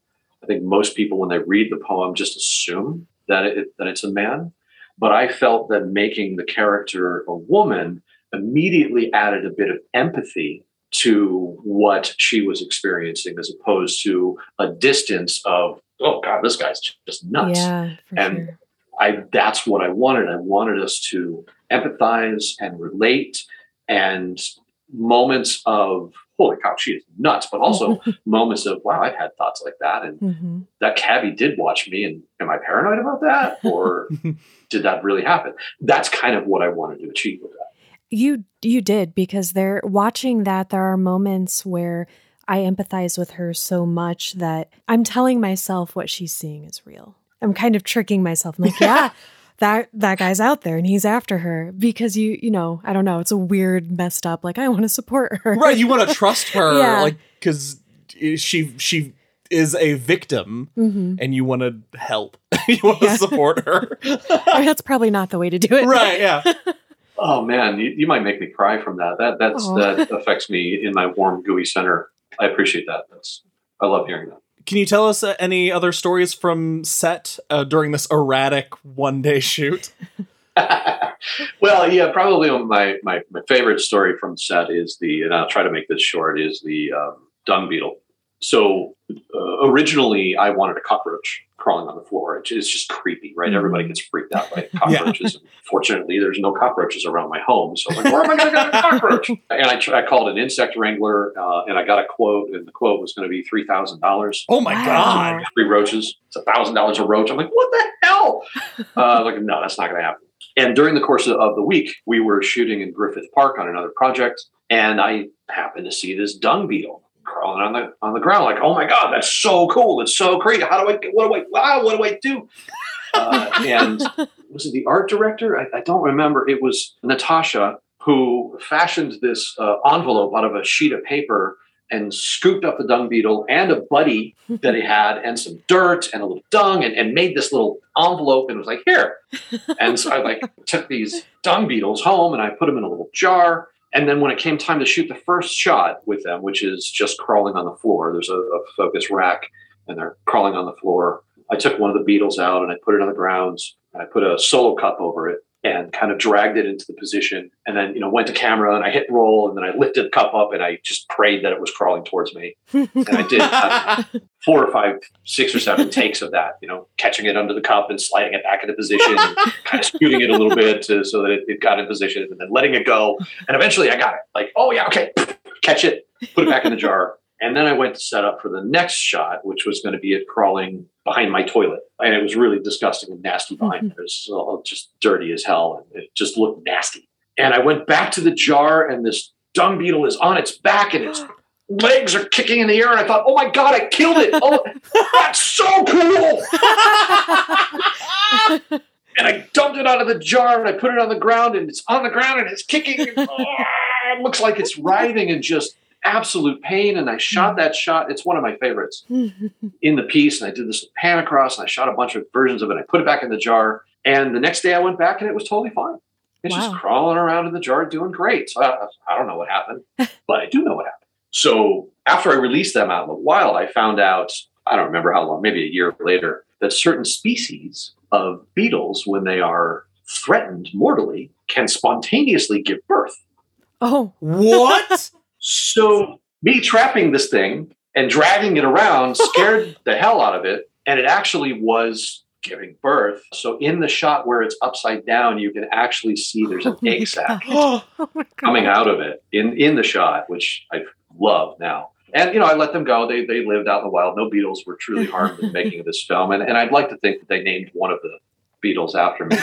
i think most people when they read the poem just assume that it that it's a man but i felt that making the character a woman immediately added a bit of empathy to what she was experiencing as opposed to a distance of oh god, this guy's just nuts. Yeah, And- sure. I that's what I wanted. I wanted us to empathize and relate and moments of holy cow, she is nuts, but also <laughs> moments of wow, I've had thoughts like that. And hmm that cabbie did watch me and am I paranoid about that? Or <laughs> did that really happen? That's kind of what I wanted to achieve with that. You you did because they're watching that there are moments where I empathize with her so much that I'm telling myself what she's seeing is real. I'm kind of tricking myself. I'm like, <laughs> yeah, that that guy's out there and he's after her because you you know I don't know. It's a weird messed up. Like I want to support her. right, you want to trust her, <laughs> Yeah. like because she she is a victim, hmm and you want to help. <laughs> you want to Yeah. support her. <laughs> I mean, That's probably not the way to do it. right? Yeah. Oh man, you, you might make me cry from that. That that's Aw. that affects me in my warm, gooey center. I appreciate that. That's I love hearing that. Can you tell us uh, any other stories from set uh, during this erratic one day shoot? <laughs> <laughs> well, yeah, probably my, my my favorite story from set is the, and I'll try to make this short, is the um, dung beetle. So uh, originally, I wanted a cockroach crawling on the floor. It's, it's just creepy, right? Mhm. Everybody gets freaked out by <laughs> cockroaches. Fortunately, there's no cockroaches around my home, so I'm like, where am I going to get a cockroach? <laughs> and I, tr- I called an insect wrangler, uh, and I got a quote, and the quote was going to be three thousand dollars. Oh my Wow. god! Three roaches. It's a thousand dollars a roach. I'm like, what the hell? <laughs> Uh, like, no, that's not going to happen. And during the course of, of the week, we were shooting in Griffith Park on another project, and I happened to see this dung beetle crawling on the on the ground. Like, oh my god, that's so cool! It's so great. How do I? What do I? Wow! What do I do? Uh, and <laughs> was it the art director? I, I don't remember. It was Natasha who fashioned this uh, envelope out of a sheet of paper and scooped up the dung beetle and a buddy that he had and some dirt and a little dung and, and made this little envelope and was like, here. And so I like took these dung beetles home and I put them in a little jar. And then when it came time to shoot the first shot with them, which is just crawling on the floor, there's a, a focus rack and they're crawling on the floor. I took one of the beetles out and I put it on the grounds. I put a solo cup over it and kind of dragged it into the position. And then, you know, went to camera and I hit roll and then I lifted the cup up and I just prayed that it was crawling towards me. And I did uh, <laughs> four or five, six or seven takes of that, you know, catching it under the cup and sliding it back into position, and kind of scooting it a little bit to, so that it, it got in position and then letting it go. And eventually I got it like, oh yeah, okay, <laughs> catch it, put it back in the jar. And then I went to set up for the next shot, which was going to be it crawling behind my toilet. And it was really disgusting and nasty behind mm-hmm. it. It was all oh, just dirty as hell. And it just looked nasty. And I went back to the jar, and this dung beetle is on its back and its <gasps> legs are kicking in the air. And I thought, oh my God, I killed it. Oh, <laughs> that's so cool. <laughs> And I dumped it out of the jar and I put it on the ground, and it's on the ground and it's kicking. And, <laughs> oh, ah, it looks like it's writhing and just absolute pain. And I shot mm. that shot. It's one of my favorites <laughs> mm-hmm. in the piece. And I did this with pan across and I shot a bunch of versions of it. I put it back in the jar. And the next day I went back and it was totally fine. It's just crawling around in the jar doing great. So I, I don't know what happened, <laughs> but I do know what happened. So after I released them out in the wild, I found out, I don't remember how long, maybe a year later, that certain species of beetles, when they are threatened mortally, can spontaneously give birth. oh, what? <laughs> So me trapping this thing and dragging it around <laughs> scared the hell out of it. And it actually was giving birth. So in the shot where it's upside down, you can actually see there's an <laughs> Oh egg sac <gasps> oh <gasps> coming out of it in, in the shot, which I love now. And you know, I let them go. They they lived out in the wild. No beetles were truly <laughs> harmed in making this film. And, and I'd like to think that they named one of the beetles after me. <laughs>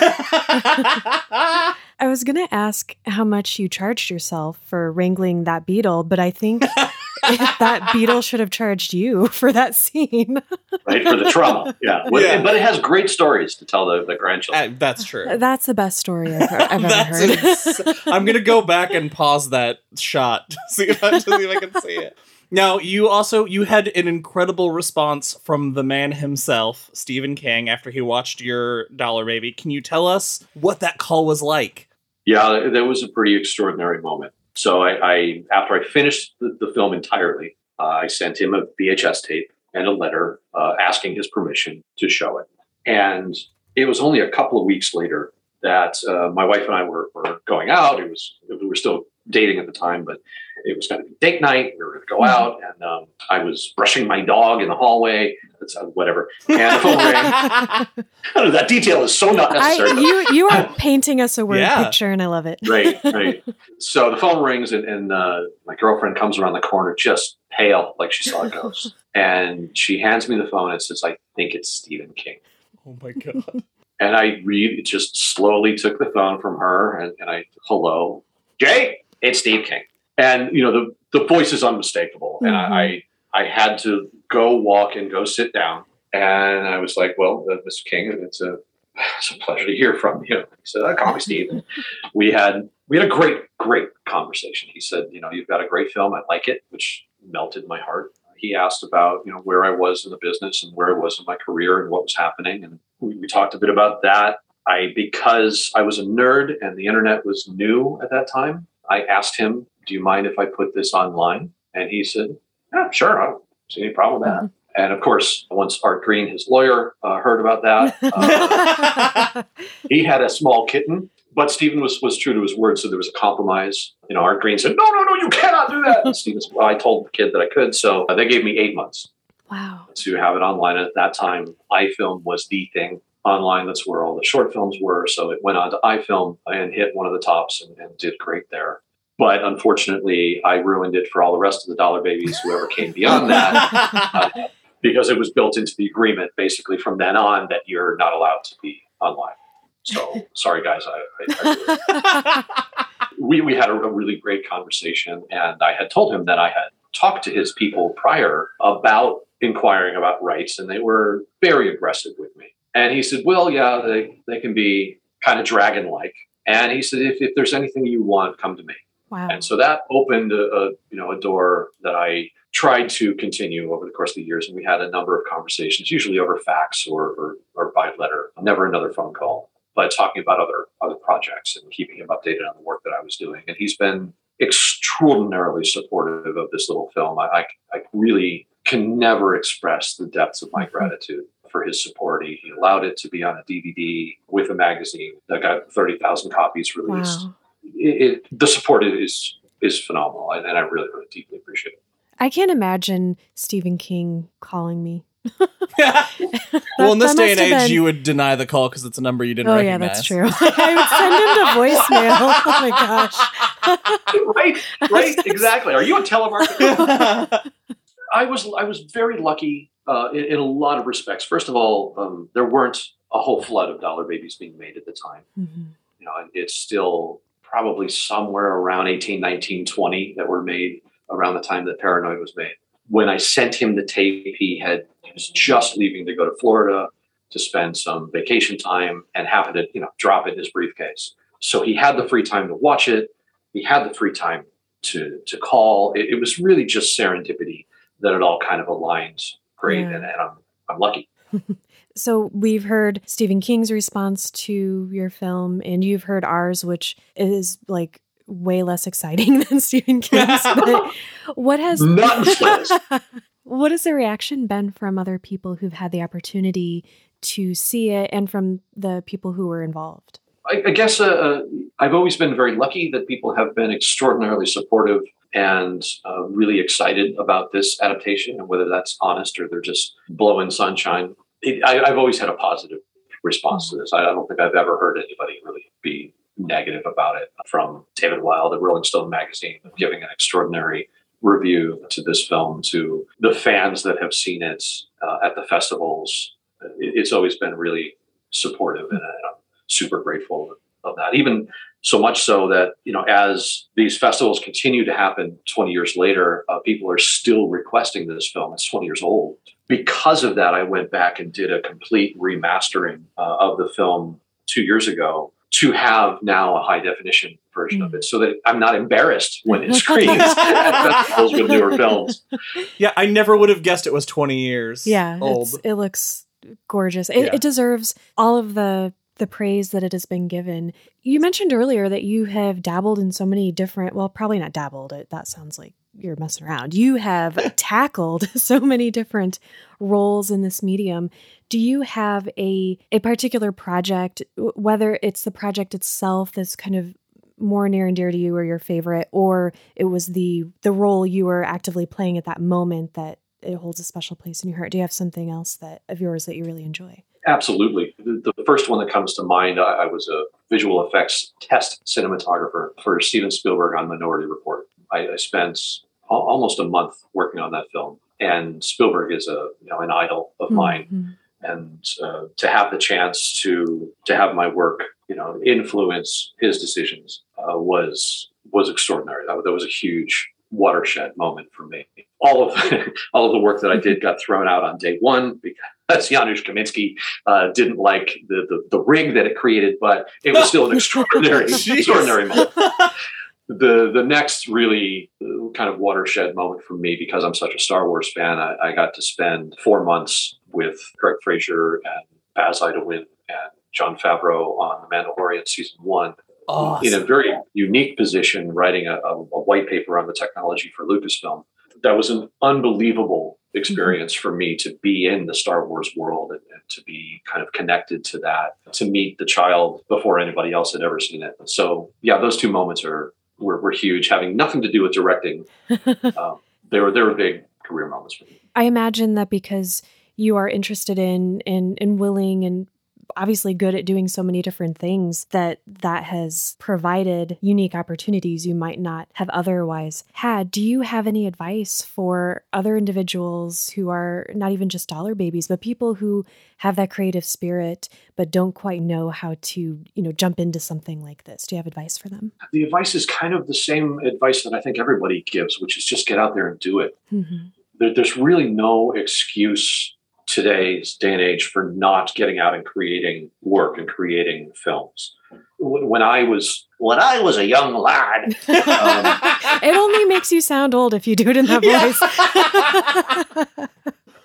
I was going to ask how much you charged yourself for wrangling that beetle, but I think <laughs> that beetle should have charged you for that scene. right for the trauma. Yeah, Well, Yeah. but it has great stories to tell the, the grandchildren. Uh, That's true. That's the best story I've, I've ever <laughs> heard. ins- I'm gonna go back and pause that shot to see if I, to see if I can see it. Now, you also you had an incredible response from the man himself, Stephen King, after he watched your Dollar Baby. Can you tell us what that call was like? Yeah, that was a pretty extraordinary moment. So I, I after I finished the, the film entirely, uh, I sent him a VHS tape and a letter uh, asking his permission to show it. And it was only a couple of weeks later that uh, my wife and I were, were going out. It was we were still dating at the time, but it was going to be date night. We were going to go out, and um, I was brushing my dog in the hallway. That's uh, whatever. And the phone rang. I don't know, that detail is so not I, necessary. you you are <laughs> painting us a word Yeah. picture, and I love it. right, <laughs> right. So the phone rings, and, and uh, my girlfriend comes around the corner, just pale, like she saw a ghost. <laughs> and she hands me the phone and says, "I think it's Stephen King." Oh my god. And I really just slowly took the phone from her, and, and I, "Hello, Jay, it's Steve King." And you know the the voice is unmistakable, and Mhm. I I had to go walk and go sit down, and I was like, "Well, uh, Mr. King, it's a it's a pleasure to hear from you." He said, "Uh, "Call me Steve." And <laughs> we had we had a great great conversation. He said, "You know, you've got a great film. I like it," which melted my heart. He asked about you know where I was in the business and where I was in my career and what was happening, and we, we talked a bit about that. I because I was a nerd and the internet was new at that time. I asked him, "Do you mind if I put this online?" And he said, "Yeah, sure. I don't see any problem with that." And of course, once Art Greene, his lawyer, uh, heard about that, <laughs> uh, he had a small kitten. But Stephen was was true to his word, so there was a compromise. You know, Art Greene said, "No, no, no, you cannot do that." And Stephen said, "Well, I told the kid that I could." So uh, they gave me eight months wow. to have it online. At that time, iFilm was the thing online. That's where all the short films were. So it went on to iFilm and hit one of the tops and, and did great there. But unfortunately, I ruined it for all the rest of the Dollar Babies, whoever came beyond that, <laughs> uh, because it was built into the agreement basically from then on that you're not allowed to be online. So sorry, guys. I, I, I <laughs> we, we had a, a really great conversation, and I had told him that I had talked to his people prior about inquiring about rights, and they were very aggressive with me. And he said, "Well, yeah, they they can be kind of dragon like." And he said, "If, if there's anything you want, come to me." Wow. And so that opened a, a you know a door that I tried to continue over the course of the years, and we had a number of conversations, usually over fax or or, or by letter, never another phone call, but talking about other other projects and keeping him updated on the work that I was doing. And he's been extraordinarily supportive of this little film. I, I, I really can never express the depths of my mm-hmm. gratitude for his support. He, he allowed it to be on a DVD with a magazine that got 30,000 copies released Wow. it, it, the support is is phenomenal, and, and I really, really deeply appreciate it. I can't imagine Stephen King calling me. <laughs> well, in this day and age, been- you would deny the call because it's a number you didn't Oh yeah, that's true. <laughs> I would send him to <laughs> voicemail. Oh my gosh. right, right, exactly. Are you a telemarketer? I was I was very lucky uh, in, in a lot of respects. First of all, um, there weren't a whole flood of dollar babies being made at the time. Mhm. You know, it's still probably somewhere around 18, 19, 20 that were made around the time that Paranoid was made. When I sent him the tape, he had he was just leaving to go to Florida to spend some vacation time and happened to, you know, drop it in his briefcase. So he had the free time to watch it. He had the free time to to call. It, it was really just serendipity that it all kind of aligned great, Yeah. and, and I'm I'm lucky. <laughs> So we've heard Stephen King's response to your film, and you've heard ours, which is like way less exciting <laughs> than Stephen King's. <laughs> but what has Not in the slightest. what has the reaction been from other people who've had the opportunity to see it, and from the people who were involved? I, I guess uh, uh, I've always been very lucky that people have been extraordinarily supportive and uh, really excited about this adaptation, and whether that's honest or they're just blowing sunshine. It, I, I've always had a positive response to this. I, I don't think I've ever heard anybody really be negative about it. From David Wild at Rolling Stone magazine, giving an extraordinary review to this film, to the fans that have seen it uh, at the festivals. It, it's always been really supportive, and I'm super grateful of that. Even so much so that you know, as these festivals continue to happen 20 years later, uh, people are still requesting this film. It's 20 years old. Because of that, I went back and did a complete remastering uh, of the film two years ago to have now a high definition version of it, so that I'm not embarrassed when it <laughs> screens at festivals with newer films. yeah, I never would have guessed it was 20 years Yeah, old. it looks gorgeous. It, Yeah. it deserves all of the the praise that it has been given. You mentioned earlier that you have dabbled in so many different. Well, probably not dabbled. It that sounds like you're messing around. You have <laughs> tackled <laughs> so many different roles in this medium. Do you have a a particular project, whether it's the project itself that's kind of more near and dear to you or your favorite, or it was the the role you were actively playing at that moment that it holds a special place in your heart? Do you have something else that of yours that you really enjoy? Absolutely. The, the first one that comes to mind, I, I, was a visual effects test cinematographer for Steven Spielberg on Minority Report. I, I spent almost a month working on that film, and Spielberg is a you know an idol of mm-hmm. mine. And uh, to have the chance to to have my work, you know, influence his decisions uh, was was extraordinary. That, that was a huge watershed moment for me. All of <laughs> all of the work that I did got thrown out on day one because <laughs> Janusz Kaminski uh, didn't like the, the, the rig that it created, but it was still an <laughs> extraordinary extraordinary moment. The the next really uh, kind of watershed moment for me because I'm such a Star Wars fan, I, I got to spend four months with Greig Fraser and Baz Idoine and Jon Favreau on The Mandalorian season one awesome. in a very unique position writing a, a, a, white paper on the technology for Lucasfilm. That was an unbelievable experience mm-hmm. for me to be in the Star Wars world and, and, to be kind of connected to that, to meet the child before anybody else had ever seen it. So, yeah, those two moments are were, were huge, having nothing to do with directing. <laughs> um, they were they were big career moments for me. I imagine that because you are interested in and and willing and obviously good at doing so many different things that that has provided unique opportunities you might not have otherwise had. Do you have any advice for other individuals who are not even just dollar babies, but people who have that creative spirit but don't quite know how to, you know, jump into something like this? Do you have advice for them? The advice is kind of the same advice that I think everybody gives, which is just get out there and do it. Mm-hmm. There, there's really no excuse today's day and age for not getting out and creating work and creating films. When I was when I was a young lad, <laughs> um, it only makes you sound old if you do it in that voice. <laughs>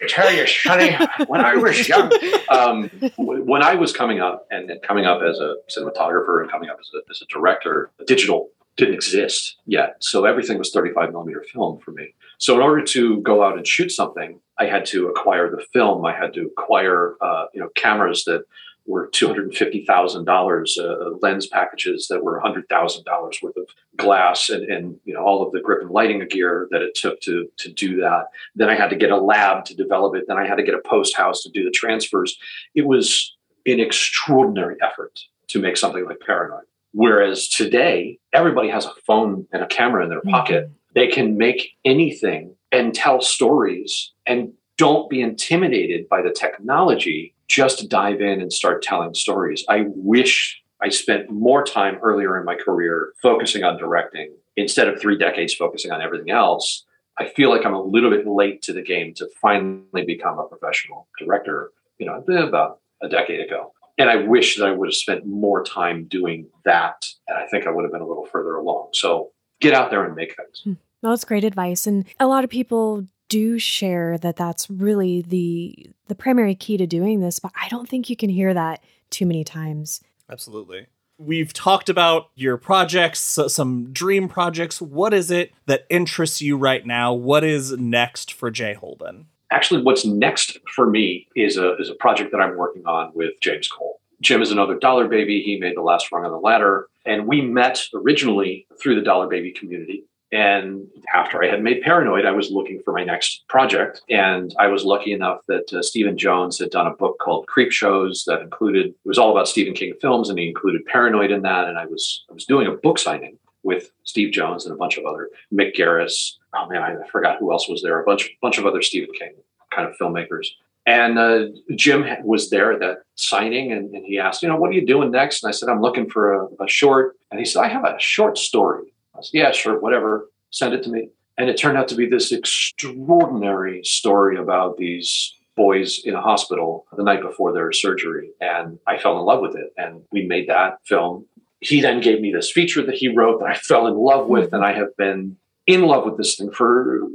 I tell you, Sonny, when I was young, um, when I was coming up and, and, coming up as a cinematographer and coming up as a, as a director, digital didn't exist yet. So everything was 35 millimeter film for me. So in order to go out and shoot something, I had to acquire the film. I had to acquire, uh, you know, cameras that were two hundred fifty thousand uh, dollars, lens packages that were hundred thousand dollars worth of glass, and, and you know all of the grip and lighting gear that it took to to do that. Then I had to get a lab to develop it. Then I had to get a post house to do the transfers. It was an extraordinary effort to make something like Paranoid. Whereas today, everybody has a phone and a camera in their mm-hmm. pocket. They can make anything and tell stories and don't be intimidated by the technology. Just dive in and start telling stories. I wish I spent more time earlier in my career focusing on directing instead of three decades focusing on everything else. I feel like I'm a little bit late to the game to finally become a professional director, you know, about a decade ago. And I wish that I would have spent more time doing that. And I think I would have been a little further along. So get out there and make things. Hmm. Well, that's great advice. And a lot of people do share that that's really the the primary key to doing this, but I don't think you can hear that too many times. Absolutely. We've talked about your projects, some dream projects. What is it that interests you right now? What is next for Jay Holben? Actually, what's next for me is a is a project that I'm working on with James Cole. Jim is another dollar baby. He made the last rung on the ladder. And we met originally through the dollar baby community. And after I had made Paranoid, I was looking for my next project. And I was lucky enough that uh, Stephen Jones had done a book called Creepshows that included, it was all about Stephen King films, and he included Paranoid in that. And I was, I was doing a book signing with Steve Jones and a bunch of other, Mick Garris. Oh man, I forgot who else was there. A bunch, bunch of other Stephen King kind of filmmakers. And uh, Jim was there at that signing, and, and, he asked, you know, what are you doing next? And I said, I'm looking for a, a short. And he said, I have a short story said, yeah, sure, whatever. Send it to me. And it turned out to be this extraordinary story about these boys in a hospital the night before their surgery. And I fell in love with it. And we made that film. He then gave me this feature that he wrote that I fell in love with. And I have been in love with this thing for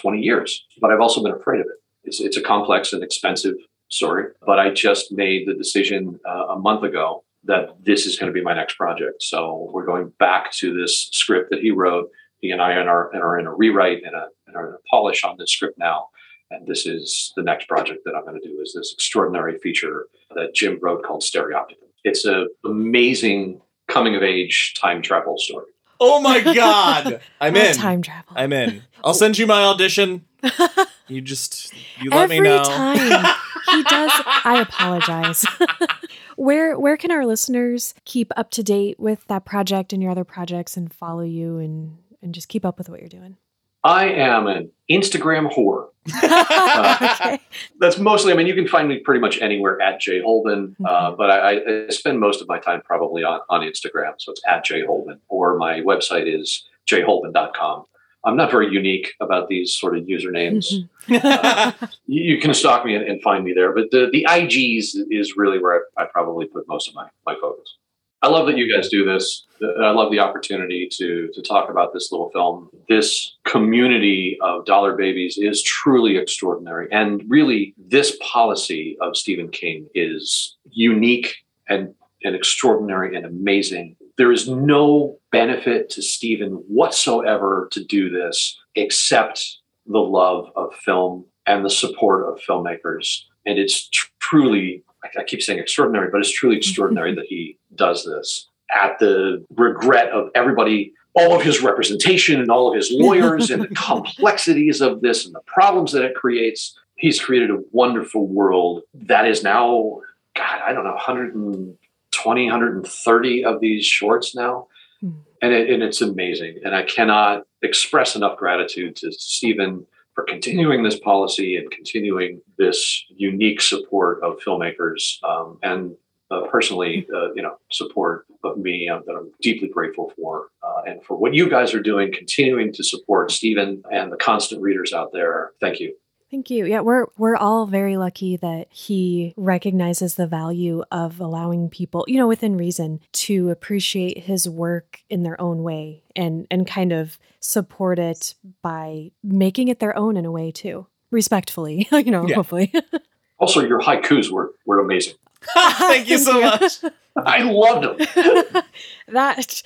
20 years. But I've also been afraid of it. It's, it's a complex and expensive story. But I just made the decision uh, a month ago that this is going to be my next project. So we're going back to this script that he wrote. He and I are, are in a rewrite and a, and are in a polish on this script now. And this is the next project that I'm going to do is this extraordinary feature that Jim wrote called Stereopticon. It's an amazing coming of age time travel story. Oh my god. <laughs> I'm in. time travel. I'm in. I'll send you my audition. <laughs> You just you let Every me know. Every time he does, I apologize. <laughs> where where can our listeners keep up to date with that project and your other projects and follow you and and just keep up with what you're doing? I am an Instagram whore. <laughs> okay. That's mostly, I mean, you can find me pretty much anywhere at Jay Holben, uh, Mhm. but I, I spend most of my time probably on, on Instagram. So it's at Jay Holben, or my website is jayholben.com. I'm not very unique about these sort of usernames. Mhm. <laughs> You, you can stalk me and, and find me there, but the, the IGs is really where I, I probably put most of my, my focus. I love that you guys do this. I love the opportunity to to talk about this little film. This community of dollar babies is truly extraordinary, and really, this policy of Stephen King is unique and and extraordinary and amazing. There is no benefit to Stephen whatsoever to do this except the love of film and the support of filmmakers. And it's tr- truly, I keep saying extraordinary, but it's truly <laughs> extraordinary that he does this at the regret of everybody, all of his representation and all of his lawyers and the <laughs> complexities of this and the problems that it creates. He's created a wonderful world that is now, God, I don't know, 120, 130 of these shorts now. Hmm. And, it, and it's amazing. And I cannot express enough gratitude to Stephen for continuing this policy and continuing this unique support of filmmakers um, and uh, personally, uh, you know, support of me um, that I'm deeply grateful for, uh, and for what you guys are doing, continuing to support Stephen and the constant readers out there. Thank you. Thank you. Yeah, we're we're all very lucky that he recognizes the value of allowing people, you know, within reason, to appreciate his work in their own way and and kind of support it by making it their own in a way too. Respectfully, <laughs> you know, Yeah. hopefully. <laughs> Also, your haikus were were amazing. <laughs> Thank you so much. I loved them. that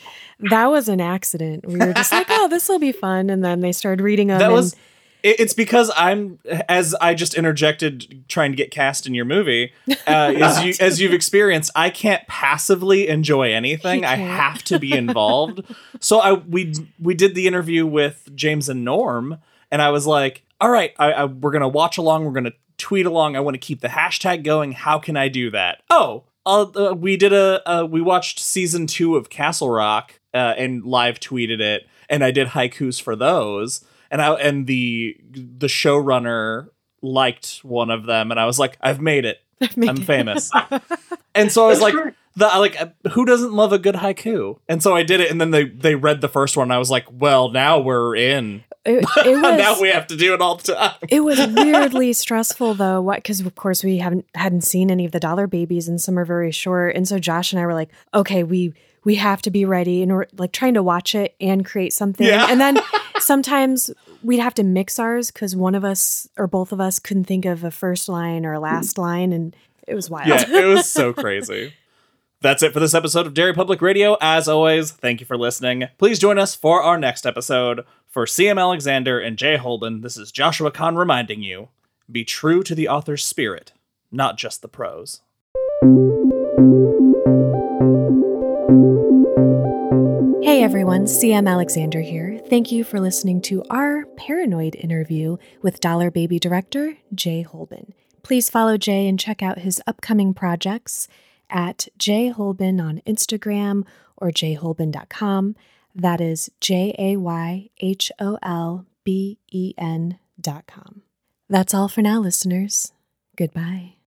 that was an accident. We were just like, "Oh, this will be fun," and then they started reading them. That and- was it- it's because I'm as I just interjected trying to get cast in your movie uh, <laughs> as you as you've experienced I can't passively enjoy anything. I have to be <laughs> involved. So I we we did the interview with James and Norm and I was like all right I, I we're gonna watch along we're gonna tweet along I want to keep the hashtag going how can I do that? Oh uh, we did a uh, we watched season two of Castle Rock uh, and live tweeted it and I did haikus for those and I and the the showrunner liked one of them, and I was like, I've made it. <laughs> I'm famous. <laughs> and so I was That's like, great. the like, uh, who doesn't love a good haiku? And so I did it, and then they they read the first one. And I was like, well, now we're in. it, it <laughs> was now we have to do it all the time. It was weirdly stressful though. What? Because of course we haven't hadn't seen any of the dollar babies, and some are very short. And so Josh and I were like, okay, we we have to be ready, and we're like trying to watch it and create something. Yeah. And then <laughs> sometimes we'd have to mix ours because one of us or both of us couldn't think of a first line or a last mm. line, and it was wild. Yeah, it was so <laughs> crazy. That's it for this episode of Derry Public Radio. As always, thank you for listening. Please join us for our next episode. For CM Alexander and Jay Holben, this is Joshua Kahn reminding you be true to the author's spirit, not just the prose. Hey everyone, CM Alexander here. Thank you for listening to our Paranoid interview with Dollar Baby director Jay Holben. Please follow Jay and check out his upcoming projects at Jay Holben on Instagram or jayholben.com. That is J A Y H O L B E N dot com. That's all for now, listeners. Goodbye.